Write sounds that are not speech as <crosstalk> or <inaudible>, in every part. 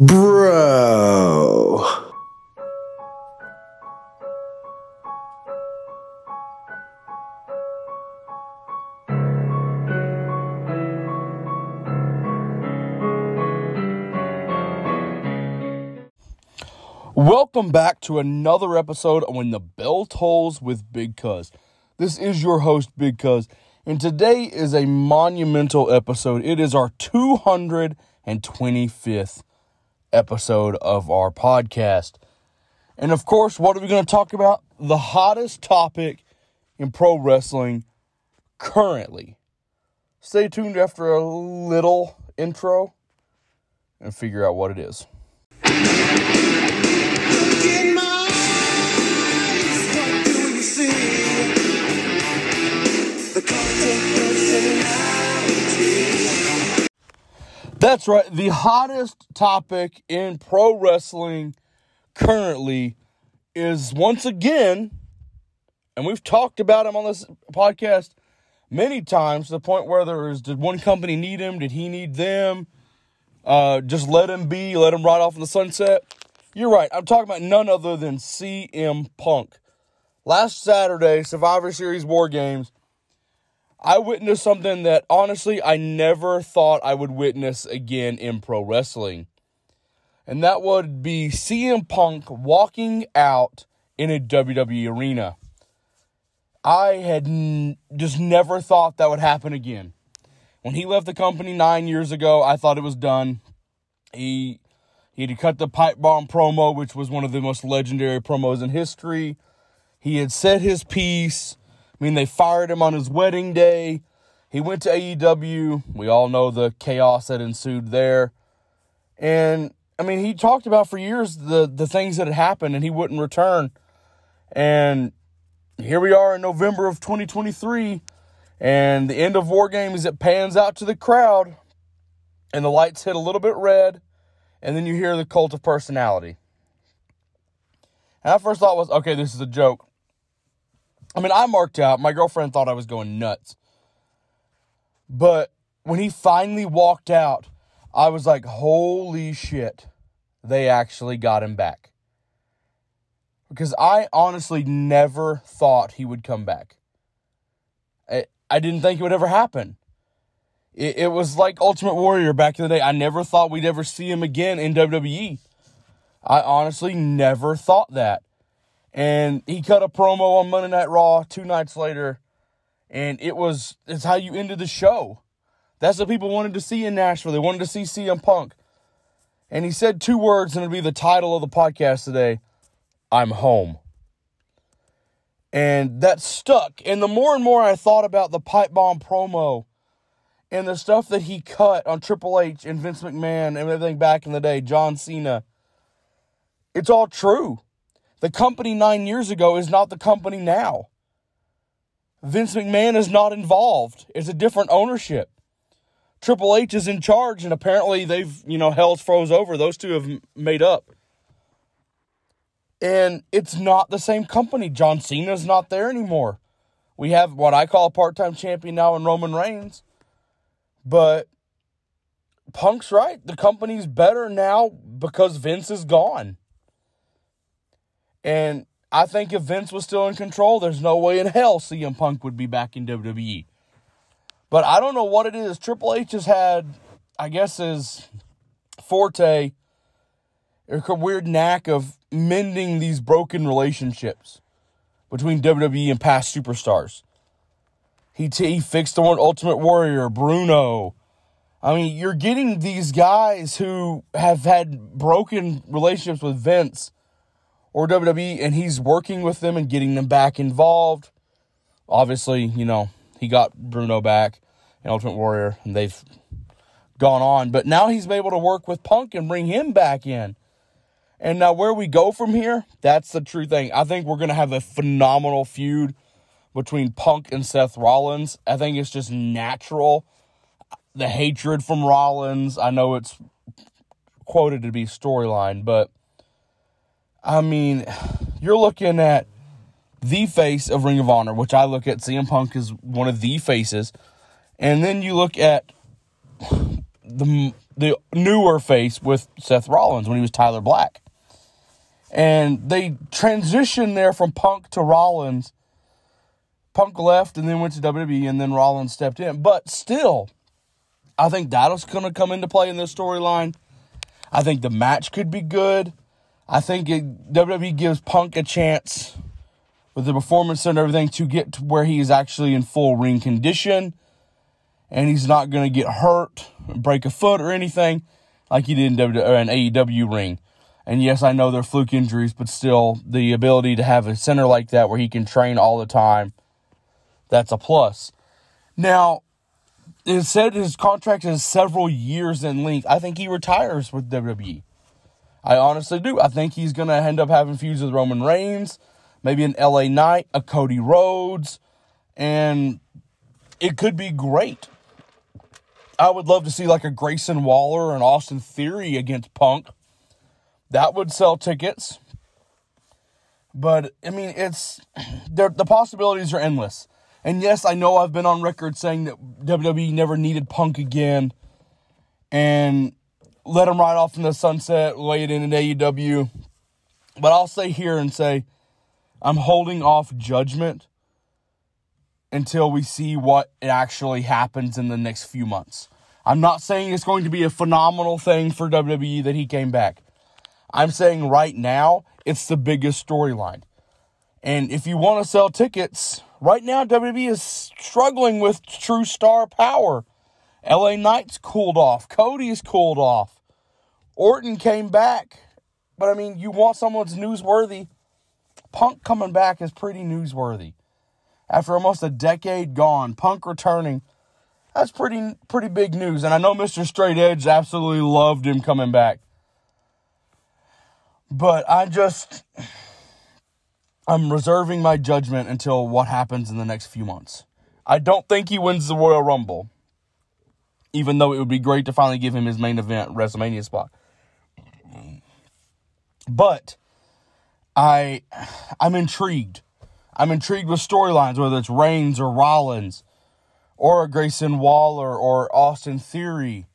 Bro. Welcome back to another episode of When the Bell Tolls with Big Cuz. This is your host, Big Cuz, and today is a monumental episode. It is our 225th episode of our podcast. And of course, what are we going to talk about? The hottest topic in pro wrestling currently. Stay tuned after a little intro and figure out what it is. The personality. That's right. The hottest topic in pro wrestling currently is once again, and we've talked about him on this podcast many times to the point where there is did one company need him? Did he need them? Uh, just let him be, let him ride off in the sunset. You're right. I'm talking about none other than CM Punk. Last Saturday, Survivor Series War Games, I witnessed something that honestly I never thought I would witness again in pro wrestling. And that would be CM Punk walking out in a WWE arena. I had n- just never thought that would happen again. When he left the company nine years ago, I thought it was done. He he had cut the pipe bomb promo, which was one of the most legendary promos in history. He had said his piece. I mean, they fired him on his wedding day. He went to AEW. We all know the chaos that ensued there. And I mean, he talked about for years the the things that had happened, and he wouldn't return. And here we are in November of 2023, and the end of War Games. It pans out to the crowd, and the lights hit a little bit red, and then you hear the cult of personality. And I first thought was, okay, this is a joke. I mean, I marked out. My girlfriend thought I was going nuts. But when he finally walked out, I was like, holy shit, they actually got him back. Because I honestly never thought he would come back. I, I didn't think it would ever happen. It, it was like Ultimate Warrior back in the day. I never thought we'd ever see him again in WWE. I honestly never thought that. And he cut a promo on Monday Night Raw two nights later, and it was it's how you ended the show. That's what people wanted to see in Nashville. They wanted to see CM Punk. And he said two words, and it'll be the title of the podcast today I'm home. And that stuck. And the more and more I thought about the pipe bomb promo and the stuff that he cut on Triple H and Vince McMahon and everything back in the day, John Cena, it's all true. The company nine years ago is not the company now. Vince McMahon is not involved. It's a different ownership. Triple H is in charge, and apparently they've, you know, hell's froze over. Those two have made up. And it's not the same company. John Cena's not there anymore. We have what I call a part time champion now in Roman Reigns. But Punk's right. The company's better now because Vince is gone. And I think if Vince was still in control, there's no way in hell CM Punk would be back in WWE. But I don't know what it is. Triple H has had, I guess, his forte, a weird knack of mending these broken relationships between WWE and past superstars. He, t- he fixed the one Ultimate Warrior, Bruno. I mean, you're getting these guys who have had broken relationships with Vince or WWE, and he's working with them and getting them back involved. Obviously, you know, he got Bruno back and Ultimate Warrior, and they've gone on. But now he's been able to work with Punk and bring him back in. And now where we go from here, that's the true thing. I think we're going to have a phenomenal feud between Punk and Seth Rollins. I think it's just natural. The hatred from Rollins, I know it's quoted to be storyline, but I mean, you're looking at the face of Ring of Honor, which I look at CM Punk as one of the faces. And then you look at the the newer face with Seth Rollins when he was Tyler Black. And they transitioned there from Punk to Rollins. Punk left and then went to WWE, and then Rollins stepped in. But still, I think that's going to come into play in this storyline. I think the match could be good. I think it, WWE gives Punk a chance with the performance and everything to get to where he is actually in full ring condition and he's not going to get hurt, break a foot or anything like he did in w- uh, an AEW ring. And yes, I know they're fluke injuries, but still, the ability to have a center like that where he can train all the time, that's a plus. Now, it said his contract is several years in length. I think he retires with WWE. I honestly do. I think he's going to end up having feuds with Roman Reigns, maybe an LA Knight, a Cody Rhodes, and it could be great. I would love to see like a Grayson Waller and Austin Theory against Punk. That would sell tickets. But I mean, it's. <clears throat> The possibilities are endless. And yes, I know I've been on record saying that WWE never needed Punk again, and let him ride off in the sunset, lay it in an AEW. But I'll stay here and say I'm holding off judgment until we see what actually happens in the next few months. I'm not saying it's going to be a phenomenal thing for WWE that he came back. I'm saying right now, it's the biggest storyline. And if you want to sell tickets, right now WWE is struggling with true star power. LA Knight's cooled off. Cody's cooled off. Orton came back. But I mean, you want someone that's newsworthy. Punk coming back is pretty newsworthy. After almost a decade gone, Punk returning, that's pretty pretty big news. And I know Mr. Straight Edge absolutely loved him coming back. But I just I'm reserving my judgment until what happens in the next few months. I don't think he wins the Royal Rumble. Even though it would be great to finally give him his main event WrestleMania spot. But I I'm intrigued. I'm intrigued with storylines, whether it's Reigns or Rollins, or Grayson Waller or Austin Theory,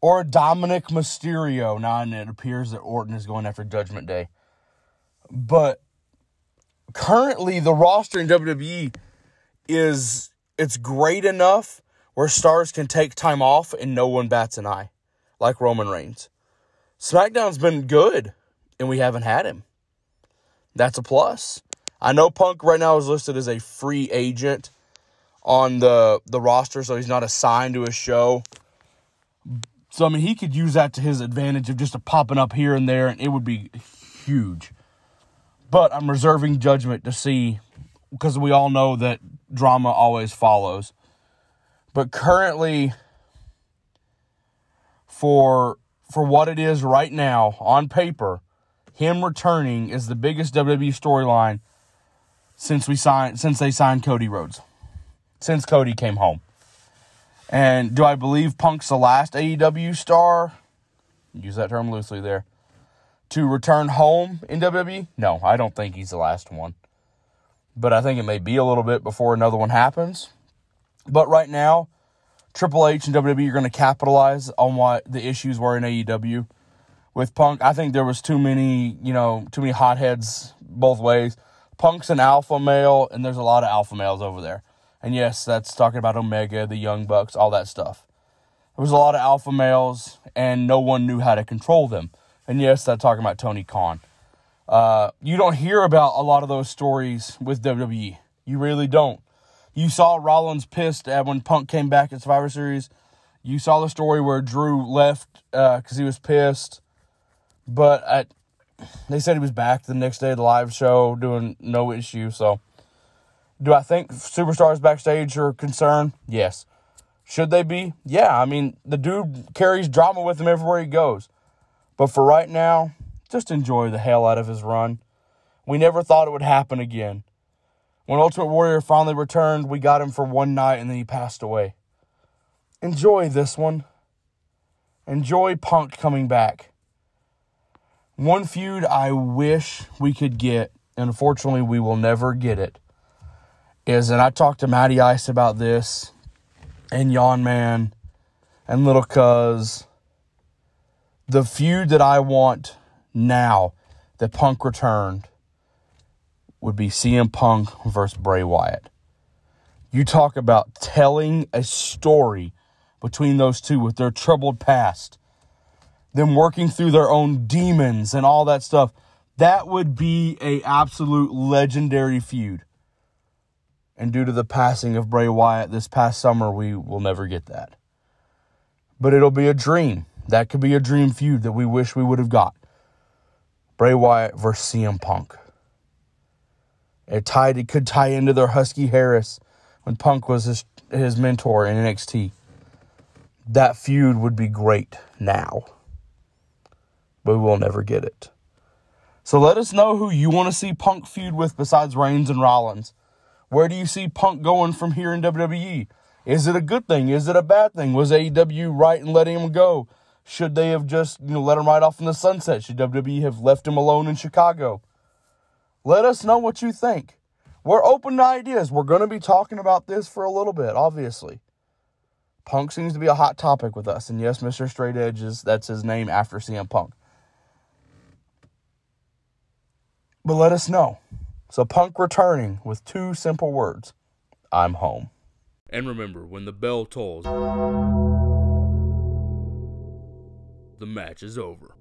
or Dominik Mysterio. Now, and it appears that Orton is going after Judgment Day. But currently, the roster in WWE is it's great enough where stars can take time off and no one bats an eye, like Roman Reigns. SmackDown's been good, and we haven't had him. That's a plus. I know Punk right now is listed as a free agent on the the roster, so he's not assigned to a show. So I mean, he could use that to his advantage of just popping up here and there, and it would be huge. But I'm reserving judgment to see because we all know that drama always follows. But currently, for for what it is right now on paper, him returning is the biggest WWE storyline since we signed since they signed Cody Rhodes. Since Cody came home. And do I believe Punk's the last AEW star? Use that term loosely there. To return home in WWE? No, I don't think he's the last one. But I think it may be a little bit before another one happens. But right now, Triple H and WWE are going to capitalize on what the issues were in AEW with Punk. I think there was too many, you know, too many hotheads both ways. Punk's an alpha male, and there's a lot of alpha males over there. And yes, that's talking about Omega, the Young Bucks, all that stuff. There was a lot of alpha males, and no one knew how to control them. And yes, that's talking about Tony Khan. Uh, you don't hear about a lot of those stories with WWE. You really don't. You saw Rollins pissed at when Punk came back at Survivor Series. You saw the story where Drew left uh, because he was pissed. But I, they said he was back the next day of the live show doing no issue. So, do I think superstars backstage are concerned? Yes. Should they be? Yeah. I mean, the dude carries drama with him everywhere he goes. But for right now, just enjoy the hell out of his run. We never thought it would happen again. When Ultimate Warrior finally returned, we got him for one night and then he passed away. Enjoy this one. Enjoy Punk coming back. One feud I wish we could get, and unfortunately we will never get it, is, and I talked to Matty Ice about this, and Yawn Man, and Little Cuz, The feud that I want now that Punk returned would be CM Punk versus Bray Wyatt. You talk about telling a story between those two with their troubled past, them working through their own demons and all that stuff. That would be a absolute legendary feud. And due to the passing of Bray Wyatt this past summer, we will never get that. But it'll be a dream. That could be a dream feud that we wish we would have got. Bray Wyatt versus CM Punk. It tied. It could tie into their Husky Harris when Punk was his his mentor in NXT. That feud would be great now, but we will never get it. So let us know who you want to see Punk feud with besides Reigns and Rollins. Where do you see Punk going from here in WWE? Is it a good thing? Is it a bad thing? Was AEW right in letting him go? Should they have just you know let him ride off in the sunset? Should WWE have left him alone in Chicago? Let us know what you think. We're open to ideas. We're going to be talking about this for a little bit, obviously. Punk seems to be a hot topic with us. And yes, Mr. Straight Edge is that's his name after CM Punk. But let us know. So Punk returning with two simple words. I'm home. And remember, when the bell tolls, the match is over.